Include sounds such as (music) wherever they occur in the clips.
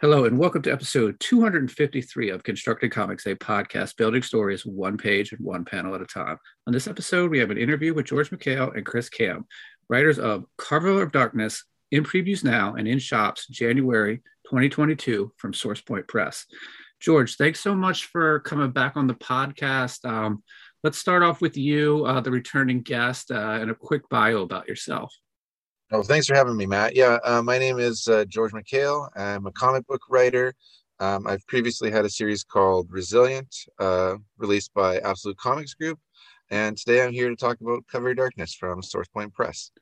Hello, and welcome to episode 253 of Constructed Comics, a podcast building stories one page and one panel at a time. On this episode, we have an interview with George McHale and Chris Kam, writers of Cover of Darkness, in previews now and in shops January 2022 from SourcePoint Press. George, thanks so much for coming back on the podcast. Um, let's start off with you, uh, the returning guest, uh, and a quick bio about yourself. Oh, thanks for having me, Matt. Yeah, uh, my name is uh, George McHale. I'm a comic book writer. Um, I've previously had a series called Resilient, uh, released by Absolute Comics Group. And today I'm here to talk about Cover Darkness from SourcePoint Press.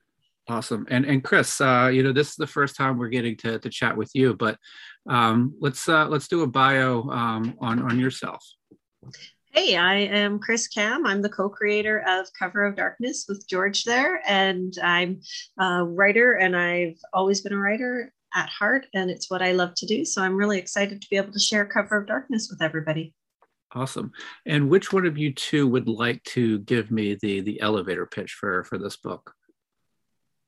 Awesome. And and Chris, uh, you know, this is the first time we're getting to, to chat with you, but um, let's uh, let's do a bio um, on on yourself. Hey, I am Chris Cam. I'm the co creator of Cover of Darkness with George there. And I'm a writer, and I've always been a writer at heart, and it's what I love to do. So I'm really excited to be able to share Cover of Darkness with everybody. Awesome. And which one of you two would like to give me the the elevator pitch for for this book?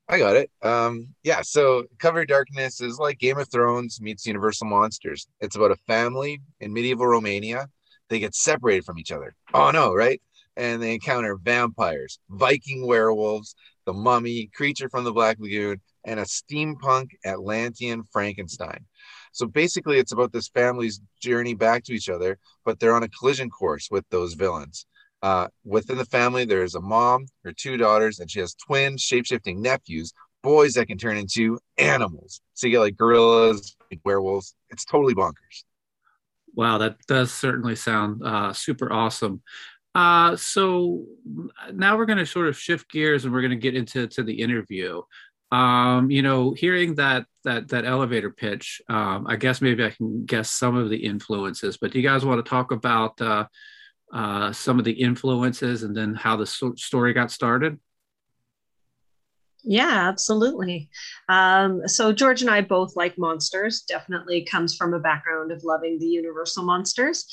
I got it. Um, yeah, so Cover of Darkness is like Game of Thrones meets Universal Monsters. It's about a family in medieval Romania they get separated from each other. Oh no, right? And they encounter vampires, Viking werewolves, the mummy, creature from the Black Lagoon, and a steampunk Atlantean Frankenstein. So basically, it's about this family's journey back to each other, but they're on a collision course with those villains. Uh, within the family, there's a mom, her two daughters, and she has twin shapeshifting nephews, boys that can turn into animals. So you get like gorillas, werewolves. It's totally bonkers. Wow, that does certainly sound uh, super awesome. Uh, so now we're going to sort of shift gears and we're going to get into to the interview. Um, you know, hearing that that that elevator pitch, um, I guess maybe I can guess some of the influences. But do you guys want to talk about uh, uh, some of the influences and then how the so- story got started? Yeah, absolutely. Um, so George and I both like monsters. Definitely comes from a background of loving the Universal monsters.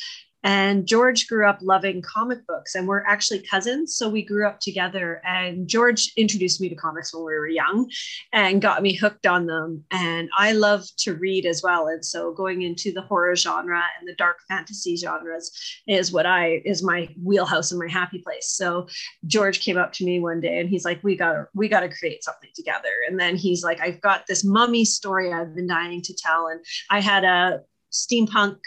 And George grew up loving comic books, and we're actually cousins. So we grew up together. And George introduced me to comics when we were young and got me hooked on them. And I love to read as well. And so going into the horror genre and the dark fantasy genres is what I is my wheelhouse and my happy place. So George came up to me one day and he's like, We gotta, we gotta create something together. And then he's like, I've got this mummy story I've been dying to tell. And I had a steampunk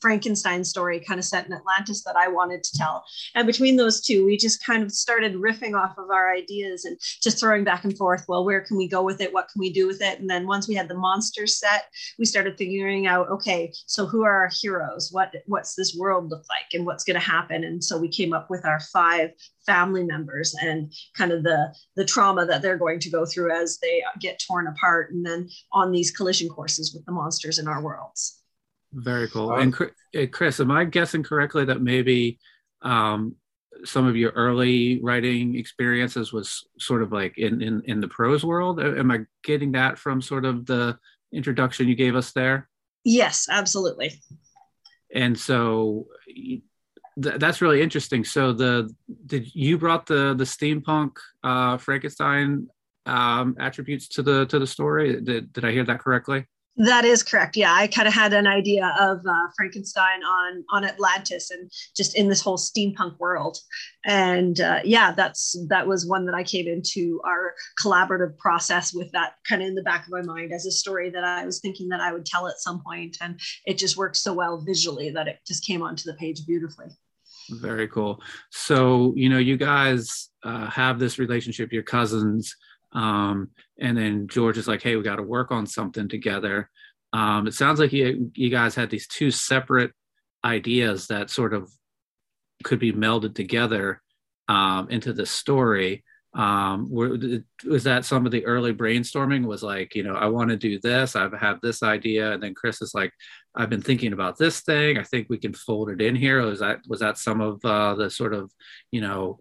Frankenstein story kind of set in Atlantis that I wanted to tell. And between those two, we just kind of started riffing off of our ideas and just throwing back and forth. Well, where can we go with it? What can we do with it? And then once we had the monster set, we started figuring out, okay, so who are our heroes? What what's this world look like and what's going to happen? And so we came up with our five family members and kind of the the trauma that they're going to go through as they get torn apart and then on these collision courses with the monsters in our worlds. Very cool. Um, and Chris, am I guessing correctly that maybe um, some of your early writing experiences was sort of like in, in in the prose world? Am I getting that from sort of the introduction you gave us there? Yes, absolutely. And so th- that's really interesting. So the did you brought the the steampunk uh, Frankenstein um, attributes to the to the story? Did did I hear that correctly? That is correct. Yeah, I kind of had an idea of uh, Frankenstein on on Atlantis and just in this whole steampunk world, and uh, yeah, that's that was one that I came into our collaborative process with that kind of in the back of my mind as a story that I was thinking that I would tell at some point, and it just worked so well visually that it just came onto the page beautifully. Very cool. So you know, you guys uh, have this relationship, your cousins um, and then George is like, "Hey, we got to work on something together." Um, it sounds like you you guys had these two separate ideas that sort of could be melded together um, into the story. Um, were, was that some of the early brainstorming? Was like, you know, I want to do this. I have had this idea, and then Chris is like, I've been thinking about this thing. I think we can fold it in here. Was that was that some of uh, the sort of, you know,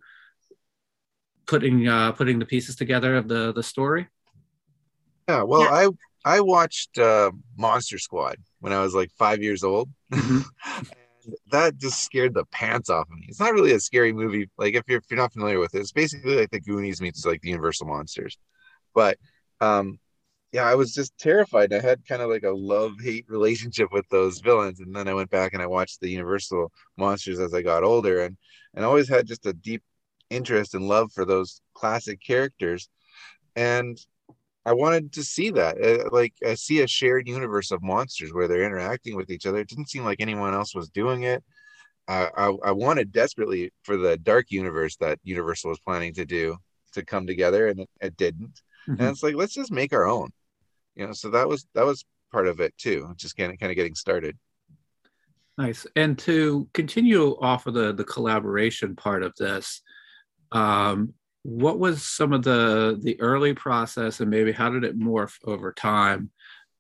putting uh, putting the pieces together of the the story? Yeah, well, yeah. I I watched uh, Monster Squad when I was like five years old. (laughs) Mm-hmm. and that just scared the pants off of me. It's not really a scary movie. Like if you're if you're not familiar with it, it's basically like the Goonies meets like the Universal Monsters. But um, yeah, I was just terrified. I had kind of like a love hate relationship with those villains, and then I went back and I watched the Universal monsters as I got older, and and always had just a deep interest and love for those classic characters, and I wanted to see that. Uh, like I see a shared universe of monsters where they're interacting with each other. It didn't seem like anyone else was doing it. I, I, I wanted desperately for the dark universe that Universal was planning to do to come together, and it, it didn't. Mm-hmm. And it's like let's just make our own you know so that was that was part of it too just kind of kind of getting started nice and to continue off of the the collaboration part of this um what was some of the the early process and maybe how did it morph over time?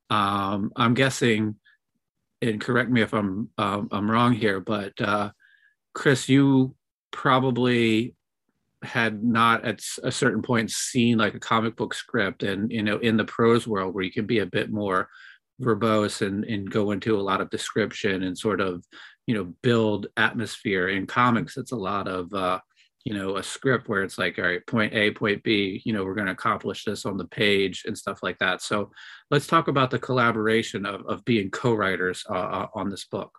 Um i'm guessing and correct me if i'm um, i'm wrong here but uh chris you probably had not at a certain point seen like a comic book script and you know in the prose world where you can be a bit more verbose and, and go into a lot of description and sort of you know build atmosphere in comics. It's a lot of uh you know a script where it's like all right point a point b you know we're going to accomplish this on the page and stuff like that. So let's talk about the collaboration of, of being co-writers uh, uh on this book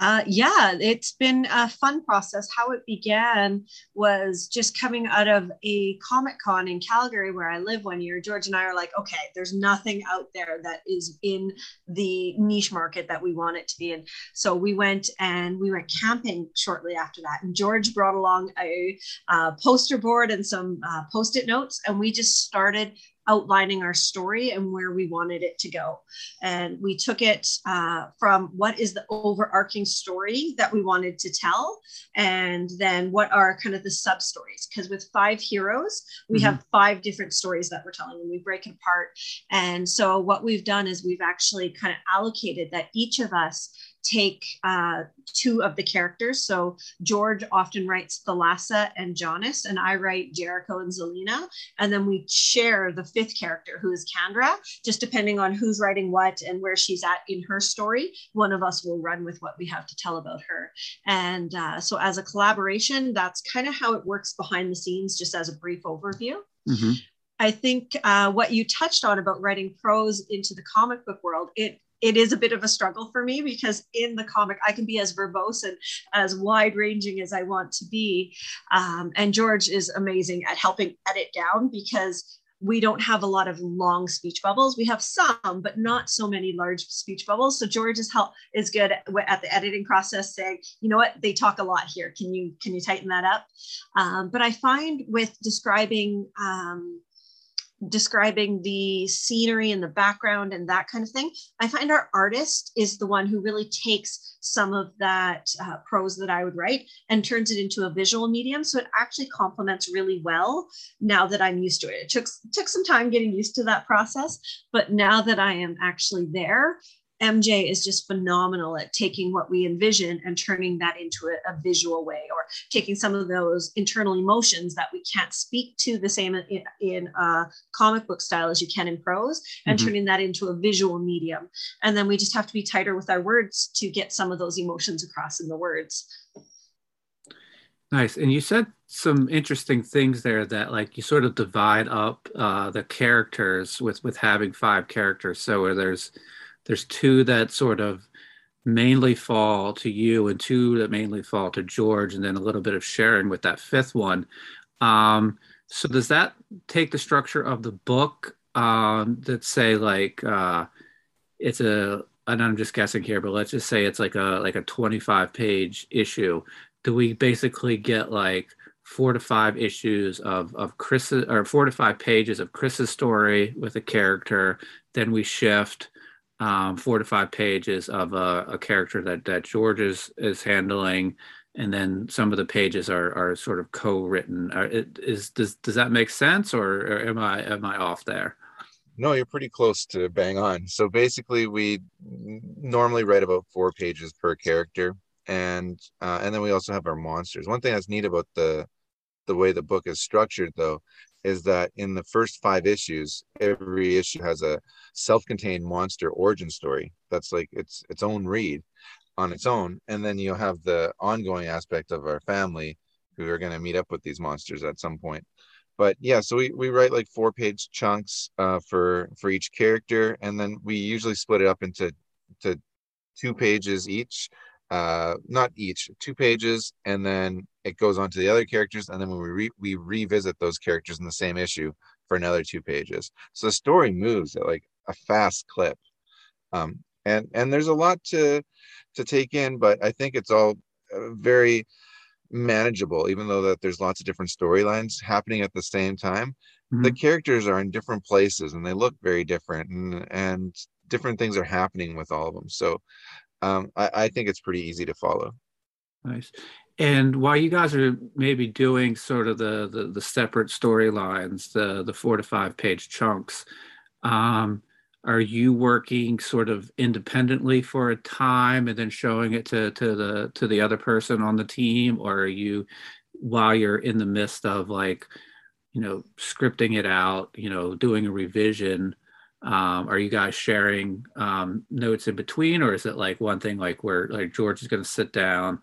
uh, yeah, it's been a fun process. How it began was just coming out of a Comic Con in Calgary, where I live one year. George and I are like, okay, there's nothing out there that is in the niche market that we want it to be in. So we went and we went camping shortly after that. And George brought along a uh, poster board and some uh, post it notes, and we just started outlining our story and where we wanted it to go. And we took it uh, from what is the overarching story that we wanted to tell, and then what are kind of the sub stories. Because with five heroes, we mm-hmm. have five different stories that we're telling, and we break it apart. And so, what we've done is we've actually kind of allocated that each of us take uh, two of the characters. So George often writes Thalassa and Jonas, and I write Jericho and Zelina. And then we share the fifth character, who is Kandra, just depending on who's writing what and where she's at in her story. One of us will run with what we have to tell about her. And uh, so, as a collaboration, that's kind of how it works behind the scenes, just as a brief overview. Mm-hmm. I think uh, what you touched on about writing prose into the comic book world, it it is a bit of a struggle for me because in the comic I can be as verbose and as wide ranging as I want to be. Um, and George is amazing at helping edit down because we don't have a lot of long speech bubbles. We have some, but not so many large speech bubbles. So George's help is good at the editing process, saying, you know what, they talk a lot here. Can you can you tighten that up? Um, but I find with describing um, describing the scenery and the background and that kind of thing. I find our artist is the one who really takes some of that uh, prose that I would write and turns it into a visual medium. So it actually complements really well now that I'm used to it. It took, took some time getting used to that process, but now that I am actually there, MJ is just phenomenal at taking what we envision and turning that into a, a, visual way, or taking some of those internal emotions that we can't speak to the same in, in a comic book style as you can in prose, and mm-hmm. turning that into a visual medium. And then we just have to be tighter with our words to get some of those emotions across in the words. Nice. And you said some interesting things there that like you sort of divide up uh, the characters with with having five characters. So where there's there's two that sort of mainly fall to you and two that mainly fall to George, and then a little bit of sharing with that fifth one. Um, so does that take the structure of the book um, that say like uh, it's a and I'm just guessing here, but let's just say it's like a like a 25 page issue. Do we basically get like four to five issues of of Chris or four to five pages of Chris's story with a character? Then we shift um, four to five pages of a, a, character that that George is is handling, and then some of the pages are are sort of co-written. Are, is does does that make sense, or, or am I am I off there? No, you're pretty close to bang on. So basically, we normally write about four pages per character, and uh, and then we also have our monsters. One thing that's neat about the the way the book is structured, though, is that in the first five issues, every issue has a self-contained monster origin story. That's like its its own read on its own, and then you'll have the ongoing aspect of our family who are going to meet up with these monsters at some point. but yeah, so we, we write like four page chunks uh, for for each character, and then we usually split it up into to two pages each, uh, not each, two pages, and then it goes on to the other characters, and then when we re- we revisit those characters in the same issue for another two pages. So the story moves at like a fast clip, um, and and there's a lot to to take in, but I think it's all uh, very manageable even though that there's lots of different storylines happening at the same time. Mm-hmm. the characters are in different places and they look very different and and different things are happening with all of them. So um, I, I think it's pretty easy to follow. Nice and while you guys are maybe doing sort of the the, the separate storylines the the four to five page chunks um, are you working sort of independently for a time and then showing it to to the to the other person on the team? Or are you while you're in the midst of like you know scripting it out you know doing a revision um, are you guys sharing um, notes in between? Or is it like one thing like where like george is going to sit down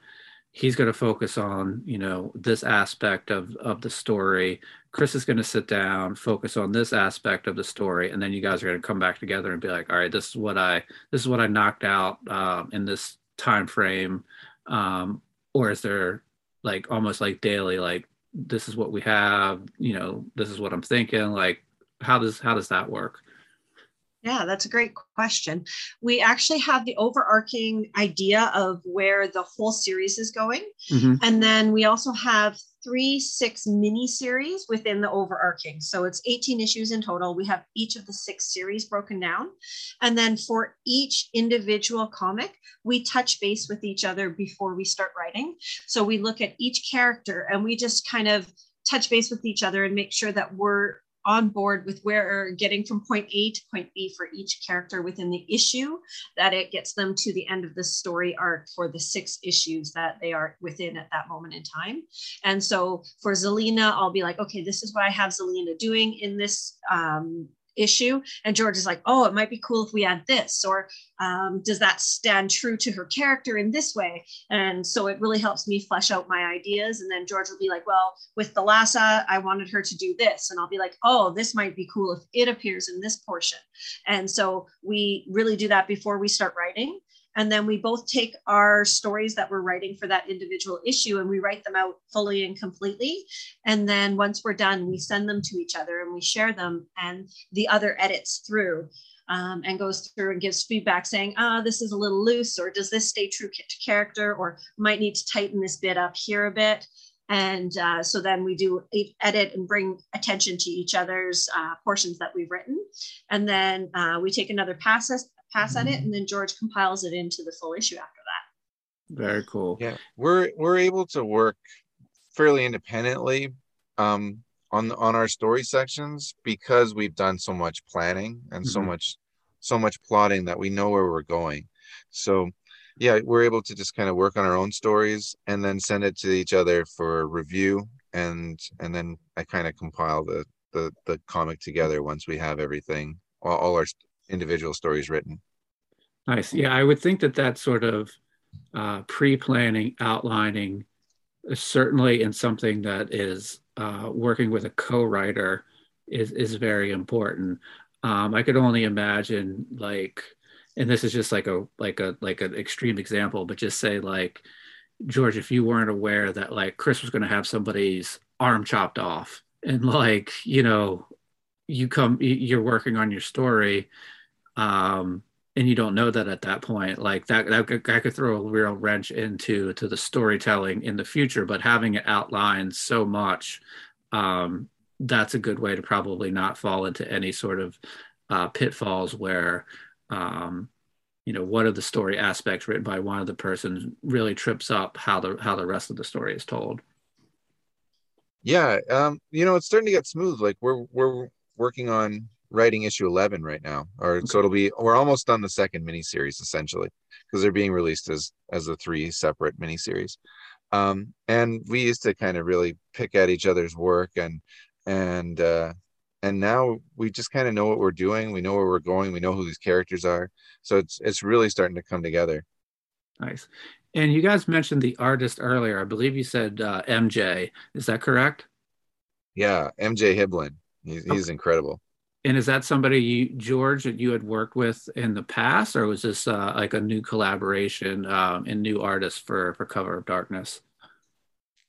he's going to focus on you know this aspect of of the story. Chris is going to sit down focus on this aspect of the story and then you guys are going to come back together and be like all right this is what i this is what i knocked out uh, in this time frame um, or is there like almost like daily like this is what we have you know this is what i'm thinking like how does how does that work yeah, that's a great question. We actually have the overarching idea of where the whole series is going. Mm-hmm. And then we also have three, six mini series within the overarching. So it's 18 issues in total. We have each of the six series broken down. And then for each individual comic, we touch base with each other before we start writing. So we look at each character and we just kind of touch base with each other and make sure that we're on board with where getting from point A to point B for each character within the issue, that it gets them to the end of the story arc for the six issues that they are within at that moment in time. And so for Zelena, I'll be like, okay, this is what I have Zelena doing in this um, issue. And george is like oh it might be cool if we add this or um, does that stand true to her character in this way? And so it really helps me flesh out my ideas. And then george will be like well with Thalassa i wanted her to do this. And i'll be like oh this might be cool if it appears in this portion. And so we really do that before we start writing and then we both take our stories that we're writing for that individual issue and we write them out fully and completely. And then once we're done, we send them to each other and we share them, and the other edits through. Um, and goes through and gives feedback saying, ah, this is a little loose, or does this stay true to character, or might need to tighten this bit up here a bit. And uh, so then we do edit and bring attention to each other's uh, portions that we've written. And then uh, we take another pass, pass at it, and then George compiles it into the full issue after that. Very cool. Yeah, we're we're able to work fairly independently um, on on our story sections because we've done so much planning and mm-hmm. so much so much plotting that we know where we're going. So yeah, we're able to just kind of work on our own stories and then send it to each other for review and and then I kind of compile the the the comic together once we have everything all, all our individual stories written. Nice. Yeah, I would think that that sort of uh, pre-planning, outlining, certainly in something that is uh, working with a co-writer is is very important. Um, I could only imagine like, and this is just like a like a like an extreme example, but just say like, George, if you weren't aware that like Chris was going to have somebody's arm chopped off, and like you know, you come you're working on your story um, and you don't know that at that point like that, that could, that could throw a real wrench into to the storytelling in the future but having it outlined so much um, that's a good way to probably not fall into any sort of uh, pitfalls where um, you know one of the story aspects written by one of the persons really trips up how the how the rest of the story is told. Yeah um you know it's starting to get smooth like we're we're working on writing issue 11 right now or okay. so it'll be we're almost done the second miniseries essentially because they're being released as as the three separate miniseries. Um and we used to kind of really pick at each other's work and and uh and now we just kind of know what we're doing we know where we're going we know who these characters are. So it's it's really starting to come together. Nice. And you guys mentioned the artist earlier. I believe you said uh, mj is that correct? Yeah, MJ Hiblin. He's, he's incredible. And is that somebody you, George, that you had worked with in the past, or was this uh, like a new collaboration um, and new artist for for Cover of Darkness?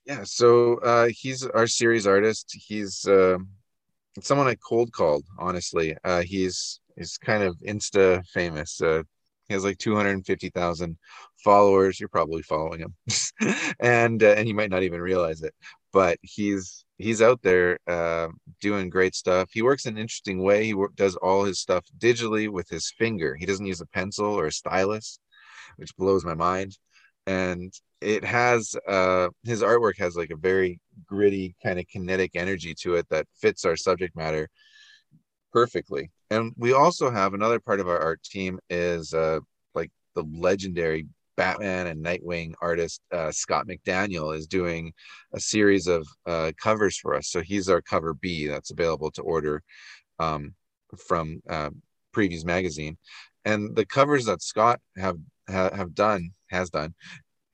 Yeah, so uh, he's our series artist. He's uh, someone I cold called. Honestly, uh, he's he's kind of insta famous. He has like two hundred and fifty thousand followers. You're probably following him, (laughs) and uh, and you might not even realize it. But he's he's out there uh, doing great stuff. He works in an interesting way. He work, does all his stuff digitally with his finger. He doesn't use a pencil or a stylus, which blows my mind. And it has uh, his artwork has like a very gritty kind of kinetic energy to it that fits our subject matter perfectly. And we also have another part of our art team is uh, like the legendary Batman and Nightwing artist uh, Scott McDaniel is doing a series of uh, covers for us. So he's our cover B that's available to order um, from uh, Previews Magazine, and the covers that Scott have ha- have done has done.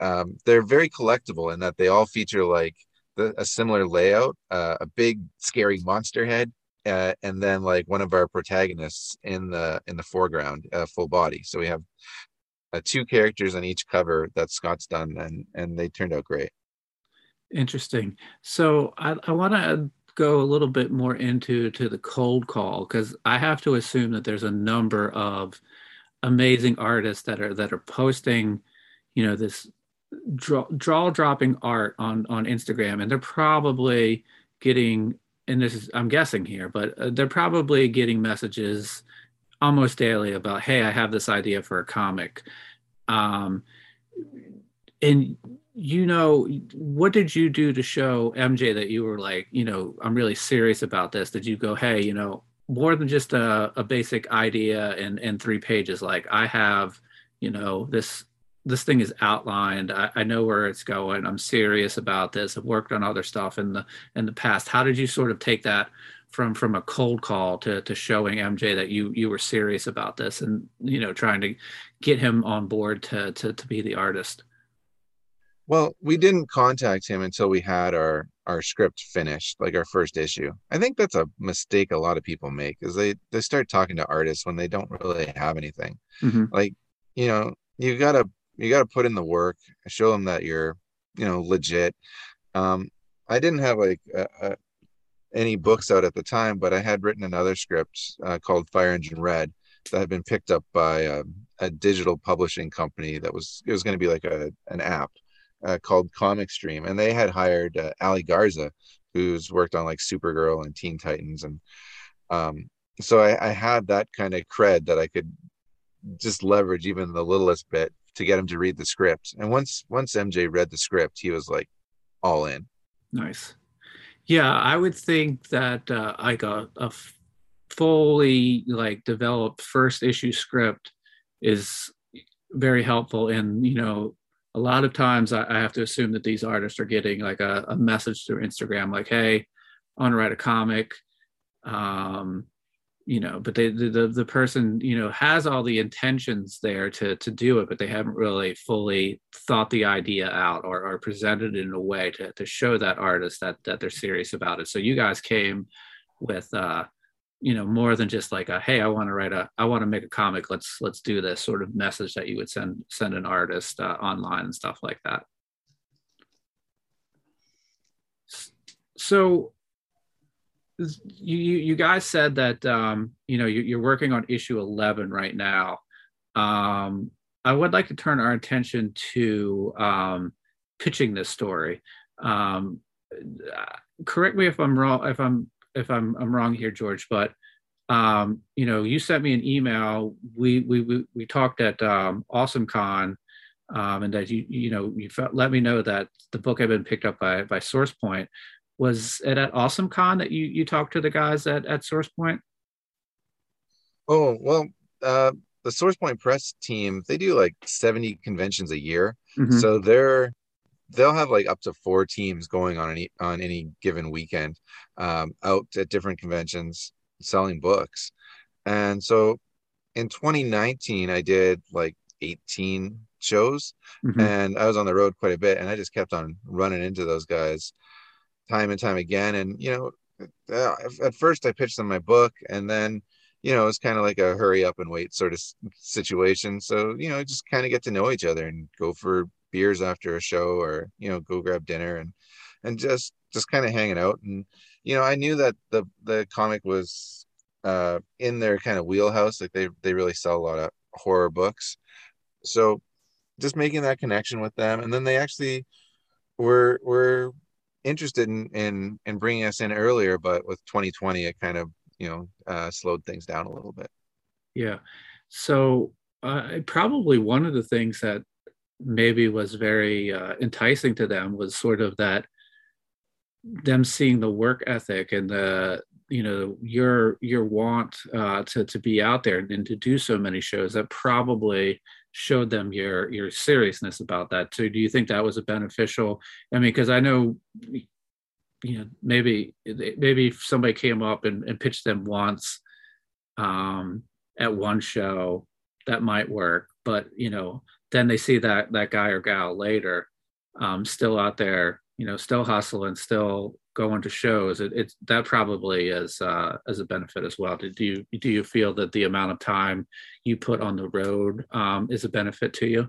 Um, they're very collectible in that they all feature like the, a similar layout, uh, a big scary monster head, uh, and then like one of our protagonists in the in the foreground, uh, full body. So we have uh, two characters on each cover that Scott's done, and and they turned out great. Interesting. So I, I want to go a little bit more into to the cold call because I have to assume that there's a number of amazing artists that are that are posting, you know, this draw, draw dropping art on on Instagram, and they're probably getting. And this is I'm guessing here, but uh, they're probably getting messages almost daily about, hey, I have this idea for a comic. Um, and you know, what did you do to show MJ that you were like, you know, I'm really serious about this? Did you go, hey, you know, more than just a, a basic idea and in three pages, like I have, you know, this this thing is outlined. I, I, know where it's going. I'm serious about this. I've worked on other stuff in the in the past. How did you sort of take that from from a cold call to to showing MJ that you you were serious about this and you know trying to get him on board to to to be the artist? Well, we didn't contact him until we had our our script finished, like our first issue. I think that's a mistake a lot of people make is they they start talking to artists when they don't really have anything. Mm-hmm. Like, you know, you've gotta you gotta put in the work, show them that you're, you know, legit. Um, I didn't have like a, a, any books out at the time, but I had written another script uh, called Fire Engine Red that had been picked up by a, a digital publishing company that was it was going to be like a an app uh, called Comic Stream, and they had hired uh, Ale Garza, who's worked on like Supergirl and Teen Titans, and um, so I, I had that kind of cred that I could just leverage even the littlest bit to get him to read the script. And once once MJ read the script, he was like all in. Nice. Yeah, I would think that uh, like a, a fully like developed first issue script is very helpful. And you know, a lot of times I, I have to assume that these artists are getting like a, a message through Instagram, like, "Hey, I want to write a comic." Um, you know but they the, the person you know has all the intentions there to to do it but they haven't really fully thought the idea out or, or presented it in a way to, to show that artist that that they're serious about it. So you guys came with uh you know more than just like a hey i want to write a i want to make a comic let's let's do this sort of message that you would send send an artist uh, online and stuff like that. So you you guys said that um, you know you, are working on issue 11 right now. Um, i would like to turn our attention to um, pitching this story. Um, correct me if i'm wrong if i'm if i'm, I'm wrong here george but um, you know you sent me an email. We we we, we talked at um, awesome con and that you you know you let me know that the book had been picked up by by source point was it at Awesome Con that you you talked to the guys at at Source Point? Oh well, uh, the Source Point press team they do like seventy conventions a year, mm-hmm. so they're they'll have like up to four teams going on any on any given weekend, um, out at different conventions selling books, and so in 2019 I did like 18 shows, mm-hmm. and I was on the road quite a bit, and I just kept on running into those guys time and time again. And you know, uh, at first I pitched them my book, and then you know it's kind of like a hurry up and wait sort of situation. So you know, just kind of get to know each other and go for beers after a show, or you know, go grab dinner and and just just kind of hanging out. And you know, I knew that the the comic was uh, in their kind of wheelhouse. Like they they really sell a lot of horror books, so just making that connection with them, and then they actually were were interested in in in bringing us in earlier, but with 2020, it kind of you know uh, slowed things down a little bit. Yeah, so uh, probably one of the things that maybe was very uh, enticing to them was sort of that them seeing the work ethic and the you know your your want uh, to to be out there and to do so many shows that probably showed them your your seriousness about that too. Do you think that was a beneficial? I mean, because I know you know maybe maybe somebody came up and, and pitched them once um, at one show that might work, but you know then they see that that guy or gal later um, still out there you know still hustling still going to shows it, it's that probably is uh as a benefit as well. Do you do you feel that the amount of time you put on the road um is a benefit to you?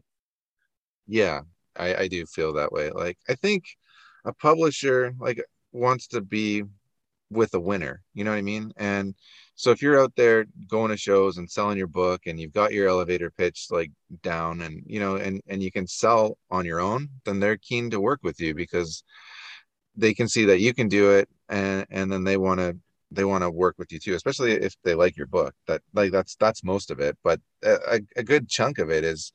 Yeah i i do feel that way. Like i think a publisher like wants to be with a winner you know what i mean? And so if you're out there going to shows and selling your book and you've got your elevator pitch like down and you know and and you can sell on your own then they're keen to work with you because they can see that you can do it and and then they want to they want to work with you too especially if they like your book. That like that's that's most of it but a, a good chunk of it is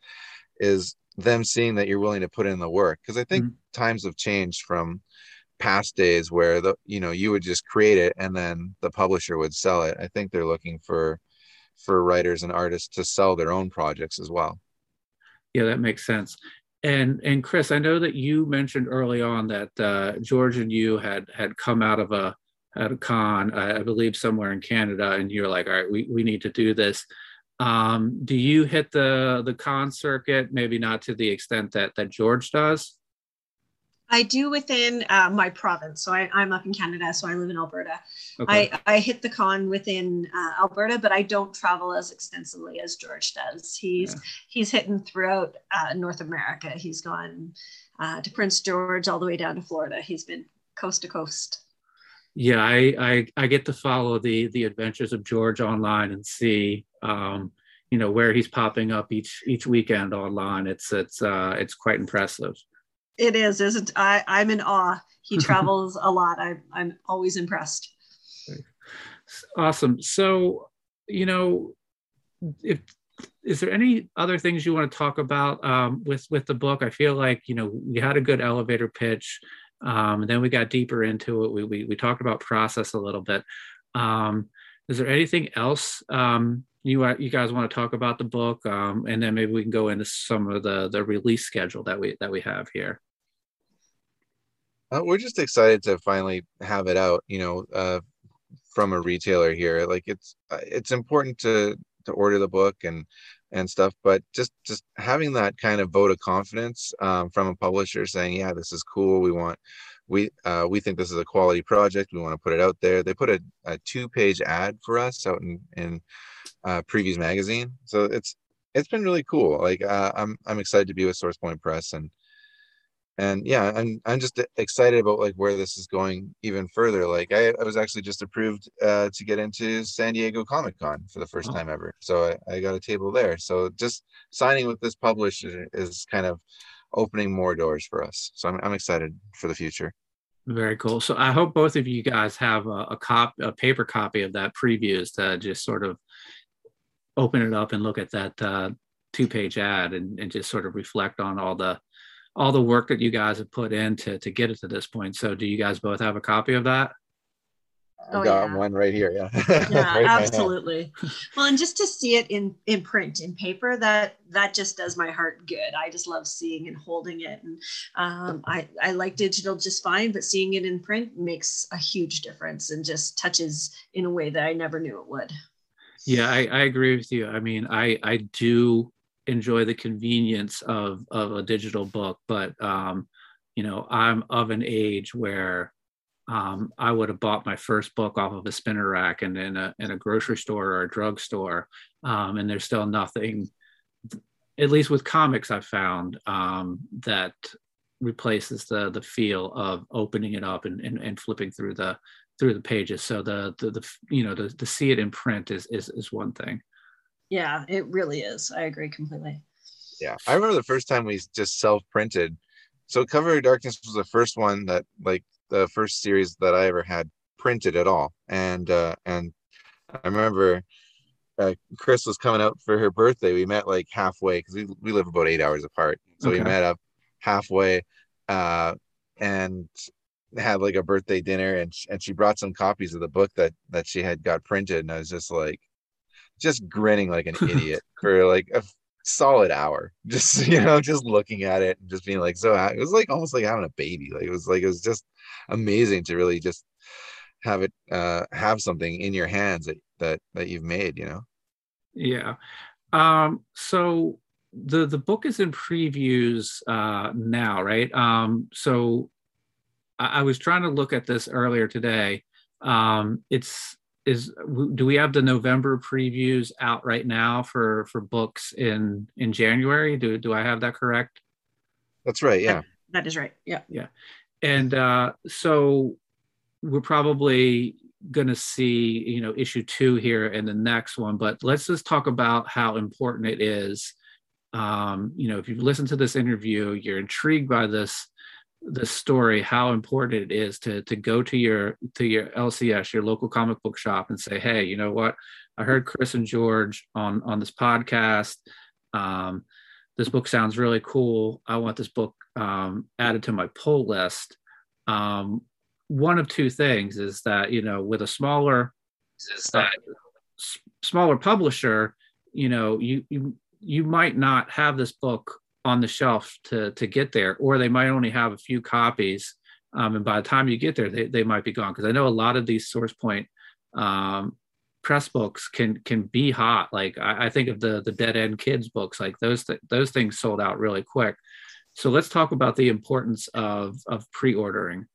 is them seeing that you're willing to put in the work because i think mm-hmm. times have changed from past days where the you know you would just create it and then the publisher would sell it. I think they're looking for for writers and artists to sell their own projects as well. Yeah that makes sense and and chris i know that you mentioned early on that uh, george and you had had come out of a at a con i believe somewhere in canada and you're like all right we, we need to do this. Um, do you hit the the con circuit? Maybe not to the extent that that george does I do within uh, my province. So I, am up in Canada, so I live in Alberta. Okay. I, I hit the con within uh, Alberta, but I don't travel as extensively as George does. He's yeah. he's hitting throughout uh, North America. He's gone uh, to Prince George all the way down to Florida. He's been coast to coast. Yeah, I, I, I get to follow the the adventures of George online and see um, you know where he's popping up each each weekend online. It's it's uh, it's quite impressive. It is, isn't I? I'm in awe. He (laughs) travels a lot. I, I'm always impressed. Awesome. So, you know, if is there any other things you want to talk about um, with with the book? I feel like you know we had a good elevator pitch, um, and then we got deeper into it. We we, we talked about process a little bit. Um, is there anything else um, you you guys want to talk about the book, um, and then maybe we can go into some of the the release schedule that we that we have here. Uh, we're just excited to finally have it out. You know, uh, from a retailer here. Like it's uh, it's important to to order the book and and stuff, but just just having that kind of vote of confidence um, from a publisher saying, yeah, this is cool. We want we uh, we think this is a quality project. We want to put it out there. They put a, a two page ad for us out in in uh, Previews Magazine. So it's it's been really cool. Like uh, I'm I'm excited to be with Source Point Press and and yeah, I'm I'm just excited about like where this is going even further. Like I, I was actually just approved uh, to get into San Diego Comic Con for the first oh. time ever. So I, I got a table there. So just signing with this publisher is kind of opening more doors for us. So I'm I'm excited for the future. Very cool. So I hope both of you guys have a, a cop a paper copy of that previews to just sort of open it up and look at that uh, two page ad and, and just sort of reflect on all the all the work that you guys have put in to, to get it to this point. So do you guys both have a copy of that? I oh, got yeah. one right here. Yeah. (laughs) Yeah, right absolutely. well, and just to see it in in print, in paper, that that just does my heart good. I just love seeing and holding it, and um, I I like digital just fine, but seeing it in print makes a huge difference and just touches in a way that I never knew it would. Yeah, I, I agree with you. I mean, I I do enjoy the convenience of of a digital book, but um, you know, I'm of an age where um, I would have bought my first book off of a spinner rack and in a in a grocery store or a drugstore, um, and there's still nothing, at least with comics, I found um, that replaces the the feel of opening it up and, and, and flipping through the through the pages. So the the, the you know the, to see it in print is is is one thing. Yeah, it really is. I agree completely. Yeah, I remember the first time we just self printed. So Cover of Darkness was the first one that like the first series that I ever had printed at all. And uh, and I remember uh, Chris was coming out for her birthday. We met like halfway because we, we live about eight hours apart. So okay. we met up halfway uh, and had like a birthday dinner and, and she brought some copies of the book that that she had got printed and I was just like just grinning like an (laughs) idiot for like a solid hour (laughs) just you know just looking at it and just being like so it was like almost like having a baby like it was like it was just amazing to really just have it uh have something in your hands that that that you've made you know? Yeah. Um so the the book is in previews uh now right? Um so I, I was trying to look at this earlier today. Um it's is do we have the November previews out right now for for books in in January? Do do I have that correct? That's right. Yeah, that is right. Yeah, yeah, and uh, so we're probably going to see you know issue two here and the next one, but let's just talk about how important it is. Um, you know, if you've listened to this interview, you're intrigued by this the story how important it is to to go to your to your LCS your local comic book shop and say hey you know what? I heard Chris and George on on this podcast. Um, this book sounds really cool. I want this book um, added to my pull list. Um, one of two things is that you know with a smaller uh, smaller publisher you know you you you might not have this book on the shelf to to get there, or they might only have a few copies. Um, and by the time you get there, they, they might be gone. Because I know a lot of these source point um, press books can can be hot. Like I, I, think of the the Dead End Kids books, like those th- those things sold out really quick. So let's talk about the importance of of pre-ordering.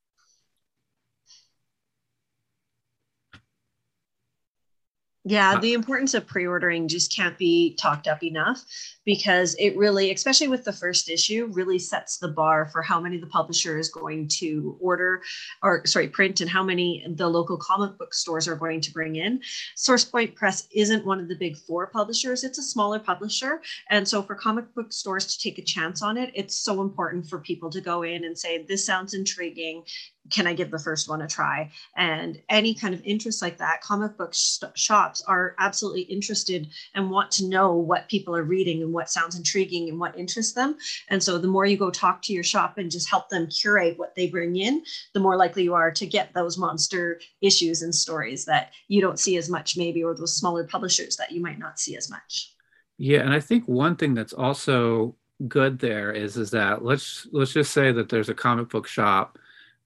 Yeah, uh, the importance of pre ordering just can't be talked up enough because it really, especially with the first issue, really sets the bar for how many the publisher is going to order or, sorry, print and how many the local comic book stores are going to bring in. SourcePoint Press isn't one of the big four publishers, it's a smaller publisher. And so for comic book stores to take a chance on it, it's so important for people to go in and say, This sounds intriguing can I give the first one a try? And any kind of interest like that, comic book sh- shops are absolutely interested and want to know what people are reading and what sounds intriguing and what interests them. And so the more you go talk to your shop and just help them curate what they bring in, the more likely you are to get those monster issues and stories that you don't see as much, maybe, or those smaller publishers that you might not see as much. Yeah, and I think one thing that's also good there is is that let's let's just say that there's a comic book shop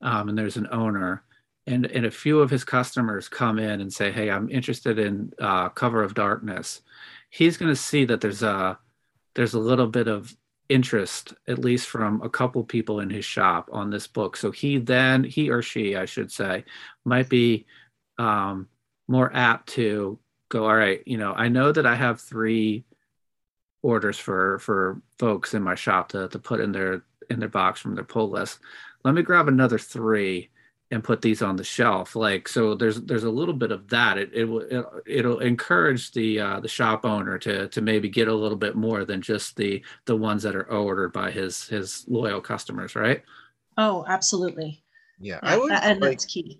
um, and there's an owner and, and a few of his customers come in and say, Hey, I'm interested in uh, cover of darkness. He's going to see that there's a, there's a little bit of interest, at least from a couple people in his shop on this book. So he then, he or she, I should say, might be um, more apt to go, all right, you know, I know that I have three orders for for folks in my shop to, to put in their in their box from their pull list let me grab another three and put these on the shelf. Like so there's there's a little bit of that. It, it will it, will encourage the uh, the shop owner to to maybe get a little bit more than just the the ones that are ordered by his his loyal customers right? Oh absolutely. Yeah, yeah i would that, and like, that's key.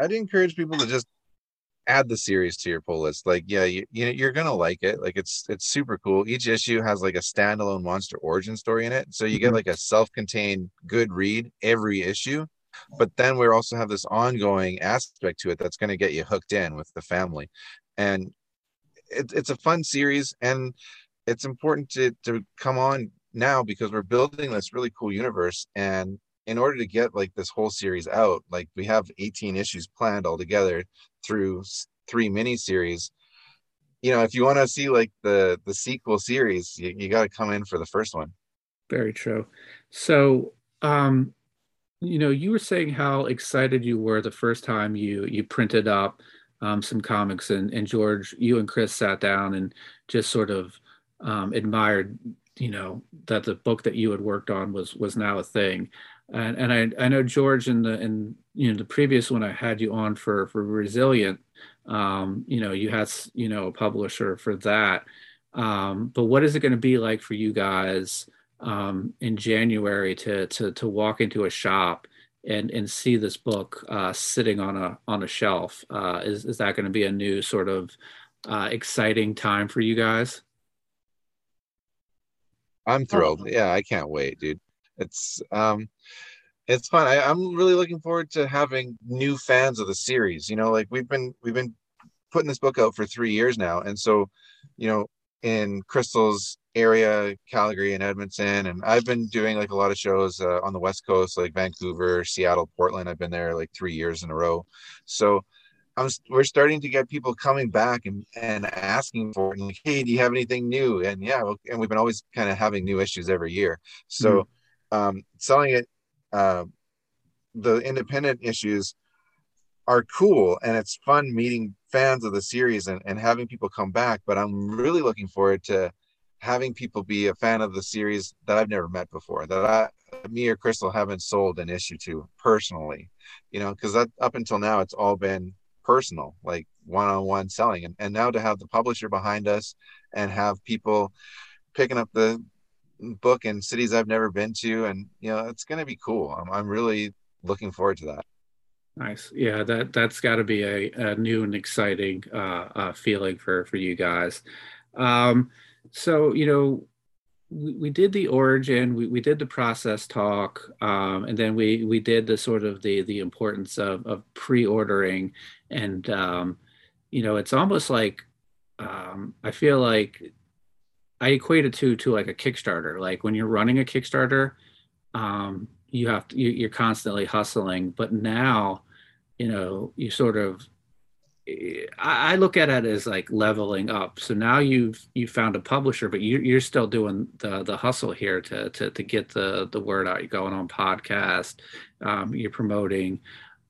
I'd encourage people to just add the series to your pull list like yeah you, you you're gonna like it like it's it's super cool each issue has like a standalone monster origin story in it so you get mm-hmm. like a self-contained good read every issue but then we also have this ongoing aspect to it that's going to get you hooked in with the family and it, it's a fun series and it's important to to come on now because we're building this really cool universe and in order to get like this whole series out like we have 18 issues planned all together through three mini series you know if you want to see like the the sequel series you, you got to come in for the first one. Very true. So um you know, you were saying how excited you were the first time you you printed up um, some comics, and and George, you and Chris sat down and just sort of um, admired, you know, that the book that you had worked on was was now a thing. And and I I know George in the in you know the previous one I had you on for for Resilient, um, you know, you had you know a publisher for that. Um, but what is it going to be like for you guys? um, in January to to to walk into a shop and and see this book uh, sitting on a on a shelf. Uh, is is that going to be a new sort of uh, exciting time for you guys? I'm thrilled. Yeah, I can't wait, dude. It's um it's fun. I, I'm really looking forward to having new fans of the series. You know, like we've been we've been putting this book out for three years now. And so, you know, in Crystal's area, Calgary and Edmonton, and I've been doing like a lot of shows uh, on the West Coast, like Vancouver, Seattle, Portland. I've been there like three years in a row. So I'm we're starting to get people coming back and and asking for it. And like, hey, do you have anything new? And yeah, and we've been always kind of having new issues every year. So mm-hmm. um, selling it, uh, the independent issues are cool and it's fun meeting fans of the series and, and having people come back but i'm really looking forward to having people be a fan of the series that i've never met before that i me or crystal haven't sold an issue to personally you know because that up until now it's all been personal like one-on-one selling. And, and now to have the publisher behind us and have people picking up the book in cities i've never been to and you know it's going to be cool I'm, I'm really looking forward to that Nice. Yeah, that that's got to be a, a, new and exciting uh, uh, feeling for for you guys. Um, so you know, we, we did the origin, we, we did the process talk, um, and then we we did the sort of the the importance of of pre-ordering, and um, you know, it's almost like um, I feel like I equate it to to like a Kickstarter. Like when you're running a Kickstarter, um, you have to you, you're constantly hustling, but now you know, you sort of I, look at it as like leveling up. So now you've you found a publisher, but you, you're still doing the the hustle here to to to get the the word out. You're going on podcast, um, you're promoting.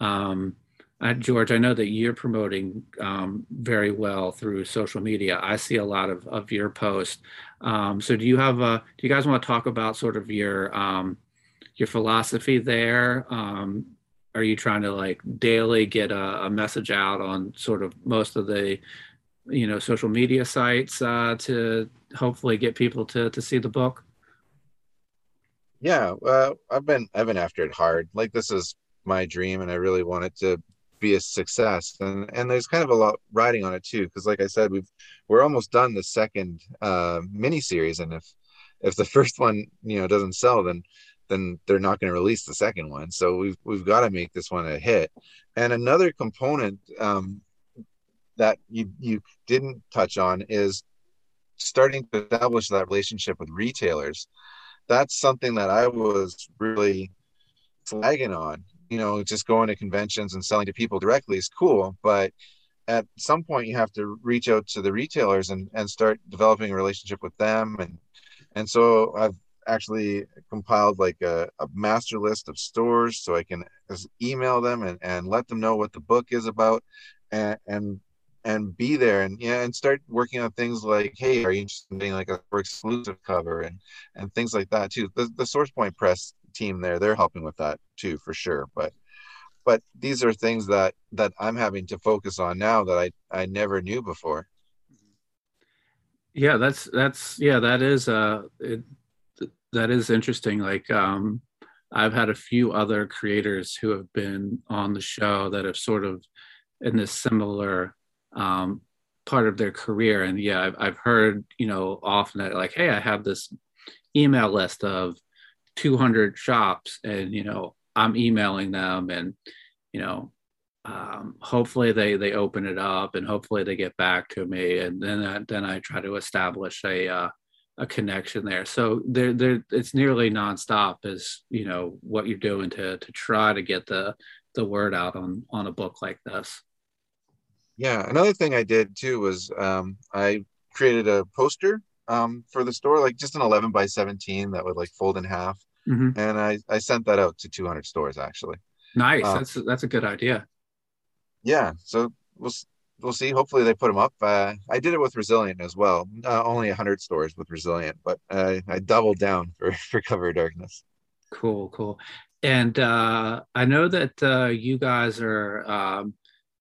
Um, uh, George, I know that you're promoting um, very well through social media. I see a lot of of your posts. Um, so do you have a? Do you guys want to talk about sort of your um, your philosophy there? Um, are you trying to like daily get a, a, message out on sort of most of the you know social media sites uh, to hopefully get people to to see the book yeah i've been i've been after it hard like this is my dream and i really want it to be a success and and there's kind of a lot riding on it too because like i said we've we're almost done the second uh mini series and if if the (laughs) first one you know doesn't sell then then they're not going to release the second one. So we've we've got to make this one a hit. And another component um, that you you didn't touch on is starting to establish that relationship with retailers. That's something that I was really flagging on. You know, just going to conventions and selling to people directly is cool, but at some point you have to reach out to the retailers and, and start developing a relationship with them. And and so I've actually compiled like a, a, master list of stores so I can email them and, and let them know what the book is about and, and and be there and yeah and start working on things like hey are you interested in being like a exclusive cover and and things like that too. The, the source point press team there they're helping with that too for sure but but these are things that that i'm having to focus on now that i i never knew before yeah that's that's yeah that is uh it, that is interesting. Like um, I've had a few other creators who have been on the show that have sort of in this similar um, part of their career. And yeah, I've, I've heard, you know, often that like, hey, I have this email list of 200 shops and, you know, I'm emailing them and, you know, um, hopefully they they open it up and hopefully they get back to me and then I, then I try to establish a uh, a connection there. So there, there, it's nearly nonstop as you know what you're doing to to try to get the the word out on on a book like this. Yeah, another thing I did too was um, I created a poster um, for the store, like just an 11 by 17 that would like fold in half. Mm-hmm. and I I sent that out to 200 stores actually. Nice. Um, that's that's a good idea. Yeah. So we'll we'll see. Hopefully they put them up. Uh, I did it with Resilient as well. Uh, only 100 stores with Resilient, but uh, I doubled down for (laughs) for Cover Darkness. Cool, cool. And uh, I know that uh, you guys are um,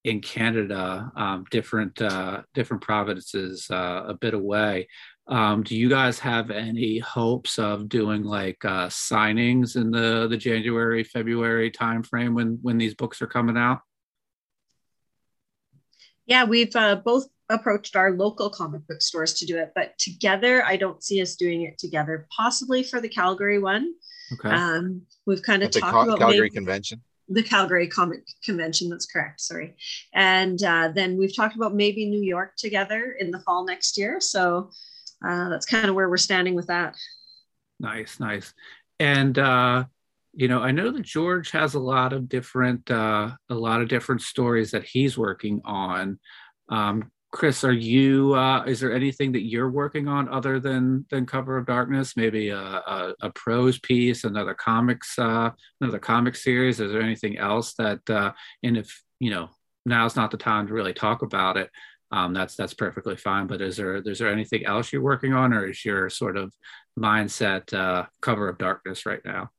in Canada, um, different uh, different provinces uh, a bit away. Um, do you guys have any hopes of doing like uh, signings in the the January February timeframe when when these books are coming out? Yeah, we've uh, both approached our local comic book stores to do it, but together, I don't see us doing it together. Possibly for the Calgary one. Okay. Um, we've kind of talked Cal- about Calgary maybe, convention the Calgary Comic Convention. That's correct. Sorry. And uh, then we've talked about maybe New York together in the fall next year. So uh, that's kind of where we're standing with that. Nice, nice. And uh, you know, I know that George has a lot of different uh, a lot of different stories that he's working on. Um, Chris, are you? Uh, is there anything that you're working on other than than Cover of Darkness? Maybe a, a, a prose piece, another comics, uh, another comic series. Is there anything else that? Uh, and if you know, now's not the time to really talk about it. Um, that's that's perfectly fine. But is there is there anything else you're working on, or is your sort of mindset uh, Cover of Darkness right now?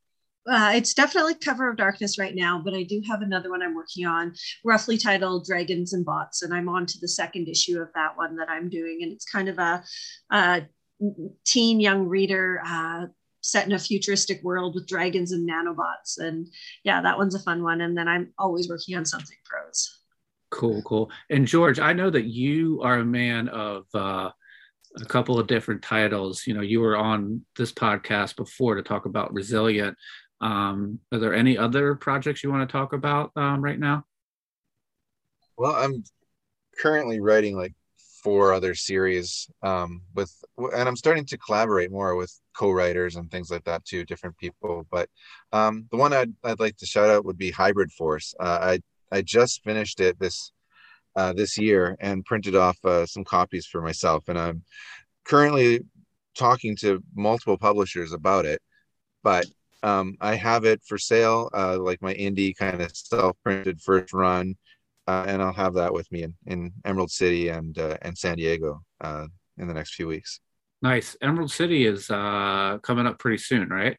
Uh, it's definitely cover of darkness right now, but I do have another one I'm working on, roughly titled Dragons and Bots, and I'm on to the second issue of that one that I'm doing, and it's kind of a, a teen young reader uh, set in a futuristic world with dragons and nanobots, and yeah, that one's a fun one. And then I'm always working on something prose. Cool, cool. And George, I know that you are a man of. Uh, a couple of different titles. You know, you were on this podcast before to talk about Resilient. Um, are there any other projects you want to talk about um, right now? Well, I'm currently writing like four other series um, with, and I'm starting to collaborate more with co-writers and things like that too, different people. But um, the one I'd, I'd like to shout out would be Hybrid Force. Uh, I I just finished it this uh, this year and printed off uh, some copies for myself, and I'm currently talking to multiple publishers about it. But um, I have it for sale, uh, like my indie kind of self-printed first run, uh, and I'll have that with me in, in Emerald City and uh, and San Diego uh, in the next few weeks. Nice. Emerald City is uh, coming up pretty soon, right?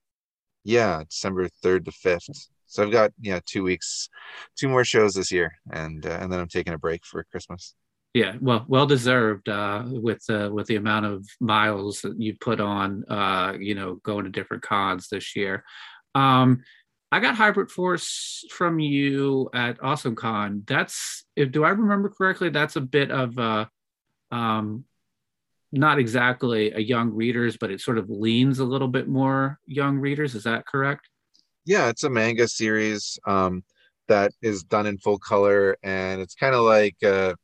Yeah, December third to fifth. So I've got yeah two weeks, two more shows this year, and uh, and then I'm taking a break for Christmas. Yeah, well, well deserved uh, with uh, with the amount of miles that you put on, uh, you know, going to different cons this year. Um, I got Hybrid Force from you at Awesome Con. That's if do I remember correctly? That's a bit of a, um, not exactly a young readers, but it sort of leans a little bit more young readers. Is that correct? Yeah, it's a manga series um, that is done in full color, and it's kind of like. Uh,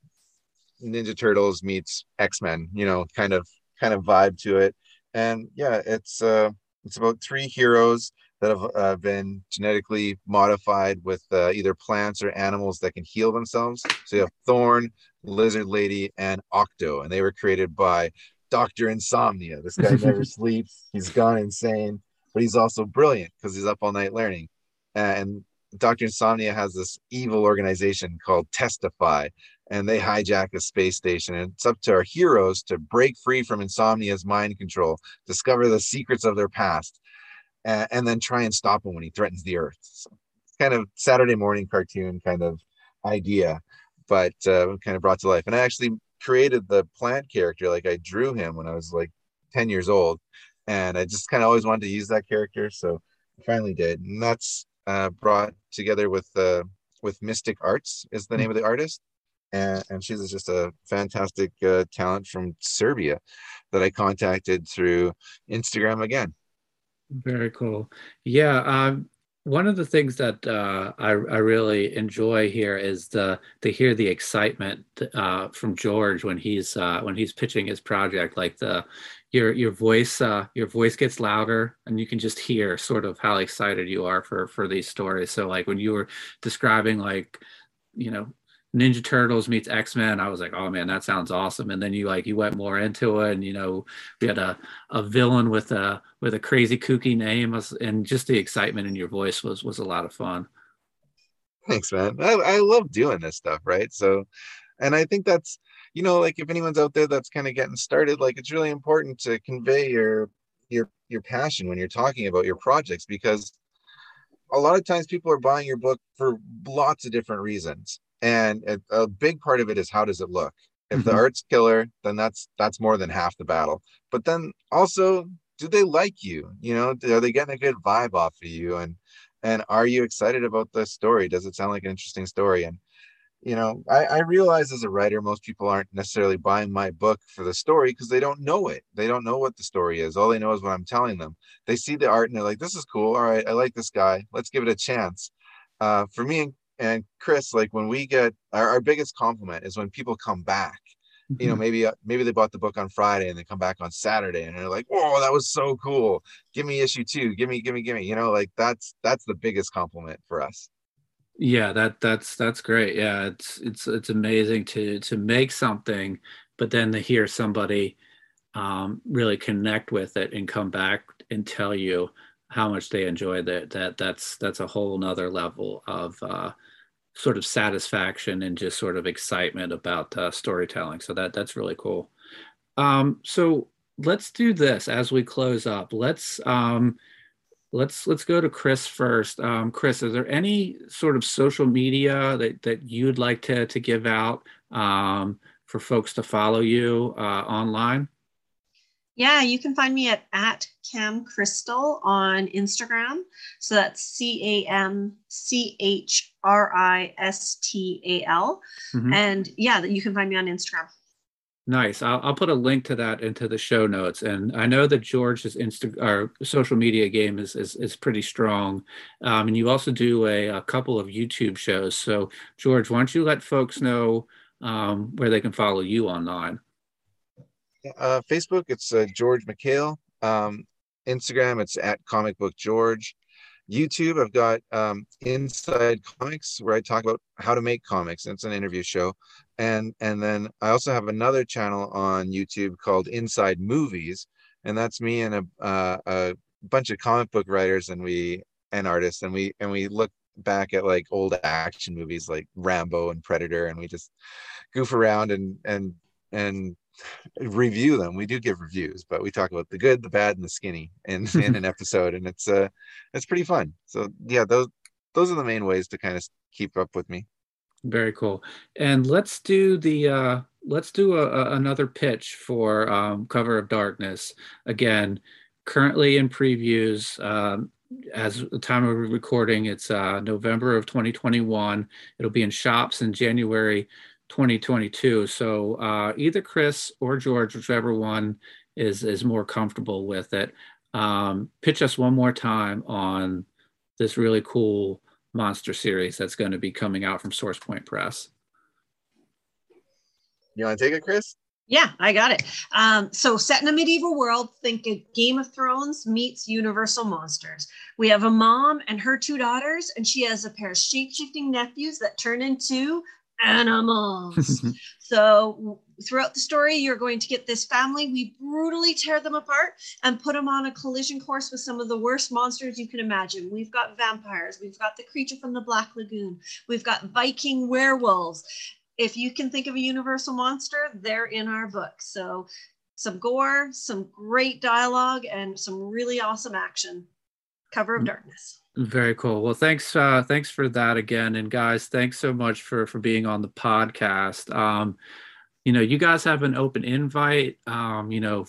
Ninja Turtles meets X Men, you know, kind of kind of vibe to it. And yeah, it's uh, it's about three heroes that have uh, been genetically modified with uh, either plants or animals that can heal themselves. So you have Thorn, Lizard Lady, and Octo, and they were created by Doctor Insomnia. This guy (laughs) never sleeps; he's gone insane, but he's also brilliant because he's up all night learning. And Doctor Insomnia has this evil organization called Testify, and they hijack a space station. And it's up to our heroes to break free from Insomnia's mind control, discover the secrets of their past, and, then try and stop him when he threatens the Earth. So kind of Saturday morning cartoon kind of idea, but uh, kind of brought to life. And I actually created the plant character, like I drew him when I was like 10 years old. And I just kind of always wanted to use that character. So I finally did. And that's uh, brought together with uh, with Mystic Arts is the name of the artist and, and she's just a fantastic uh, talent from Serbia that I contacted through Instagram again. Very cool. Yeah. Um, one of the things that uh, I, I, really enjoy here is the to hear the excitement uh, from George when he's uh, when he's pitching his project. Like the your your voice uh, your voice gets louder, and you can just hear sort of how excited you are for for these stories. So like when you were describing like you know Ninja Turtles meets X Men. I was like, oh man, that sounds awesome. And then you like you went more into it, and you know we had a, a villain with a with a crazy kooky name, and just the excitement in your voice was was a lot of fun. Thanks, man. I, I love doing this stuff, right? So, and I think that's you know like if anyone's out there that's kind of getting started, like it's really important to convey your your your passion when you're talking about your projects because a lot of times people are buying your book for lots of different reasons. And a, big part of it is how does it look? If mm-hmm. the art's killer then that's that's more than half the battle. But then also do they like you? You know are they getting a good vibe off of you? And and are you excited about the story? Does it sound like an interesting story? And you know I, I realize as a writer most people aren't necessarily buying my book for the story because they don't know it. They don't know what the story is. All they know is what i'm telling them. They see the art and they're like this is cool. All right i like this guy. Let's give it a chance. Uh, for me and, and chris like when we get our, our biggest compliment is when people come back. You know mm-hmm. maybe uh, maybe they bought the book on friday and they come back on saturday and they're like whoa that was so cool. Give me issue two. Give me give me give me you know like that's that's the biggest compliment for us yeah that that's that's great. Yeah it's it's it's amazing to to make something but then to hear somebody um, really connect with it and come back and tell you how much they enjoyed it that that's that's a whole nother level of uh, sort of satisfaction and just sort of excitement about uh, storytelling. So that that's really cool. Um, so let's do this as we close up. Let's um, let's let's go to Chris first. Um, Chris, is there any sort of social media that that you'd like to to give out um, for folks to follow you uh, online? Yeah, you can find me at at Cam Christal on Instagram. So that's C A M C H R I S T A L. Mm-hmm. And yeah, that you can find me on Instagram. Nice. I'll, I'll put a link to that into the show notes. And I know that George's Insta or social media game is is, is pretty strong. Um, and you also do a, a, couple of YouTube shows. So George, why don't you let folks know um, where they can follow you online? Uh, Facebook, it's uh, George McHale. Um, Instagram, it's at Comic Book George. YouTube, I've got um, Inside Comics where I talk about how to make comics. It's an interview show, and and then I also have another channel on YouTube called Inside Movies, and that's me and a uh, a bunch of comic book writers and we and artists, and we and we look back at like old action movies like Rambo and Predator, and we just goof around and and and review them. We do give reviews, but we talk about the good, the bad, and the skinny in, (laughs) in an episode, and it's uh it's pretty fun. So yeah, those those are the main ways to kind of keep up with me. Very cool. And let's do the uh let's do a, a another pitch for um, Cover of Darkness. Again, currently in previews. Um, as the time of recording, it's uh, November of 2021. It'll be in shops in January 2022. So uh, either Chris or George, whichever one is is more comfortable with it, um, pitch us one more time on this really cool monster series that's going to be coming out from Source Point Press. You want to take it, Chris? Yeah, I got it. Um, so, set in a medieval world, think a Game of Thrones meets Universal Monsters. We have a mom and her two daughters, and she has a pair of shape shifting nephews that turn into animals. (laughs) so throughout the story, you're going to get this family. We brutally tear them apart and put them on a collision course with some of the worst monsters you can imagine. We've got vampires, we've got the creature from the Black Lagoon, we've got Viking werewolves. If you can think of a universal monster, they're in our book. So some gore, some great dialogue, and some really awesome action. Cover of mm. Darkness. Very cool. Well, thanks. Uh, thanks for that again, and guys, thanks so much for for being on the podcast. Um, you know, you guys have an open invite. Um, you know,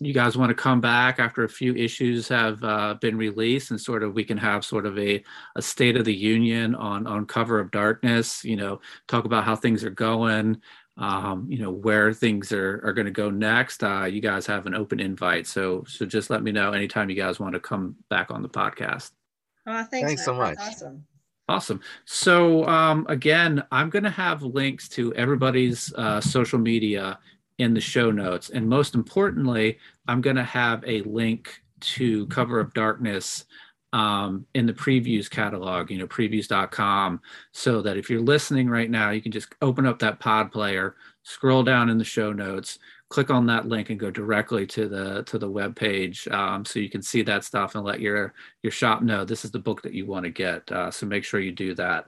you guys want to come back after a few issues have uh, been released, and sort of we can have sort of a a state of the union on on cover of darkness. You know, talk about how things are going. Um, you know where things are, are going to go next. Uh, you guys have an open invite, so so just let me know anytime you guys want to come back on the podcast. Oh, thanks, thanks so much. That's awesome. Awesome. So um, again, I'm going to have links to everybody's uh, social media in the show notes, and most importantly, I'm going to have a link to Cover of Darkness um, in the previews catalog, you know, previews.com, so that if you're listening right now, you can just open up that pod player, scroll down in the show notes, click on that link and go directly to the to the web page um, so you can see that stuff and let your your shop know this is the book that you want to get uh, so make sure you do that.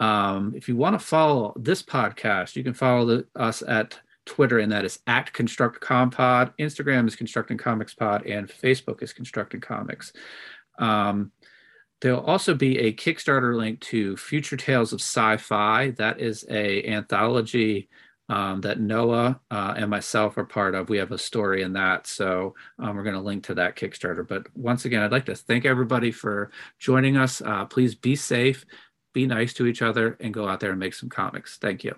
Um, if you want to follow this podcast you can follow the, us at twitter and that is at construct compod instagram is constructing comics pod and facebook is constructing comics. Um, There'll also be a Kickstarter link to Future Tales of Sci-Fi. That is a anthology um, that Noah uh, and myself are part of. We have a story in that. So um, we're going to link to that Kickstarter. But once again, I'd like to thank everybody for joining us. Uh, please be safe, be nice to each other, and go out there and make some comics. Thank you.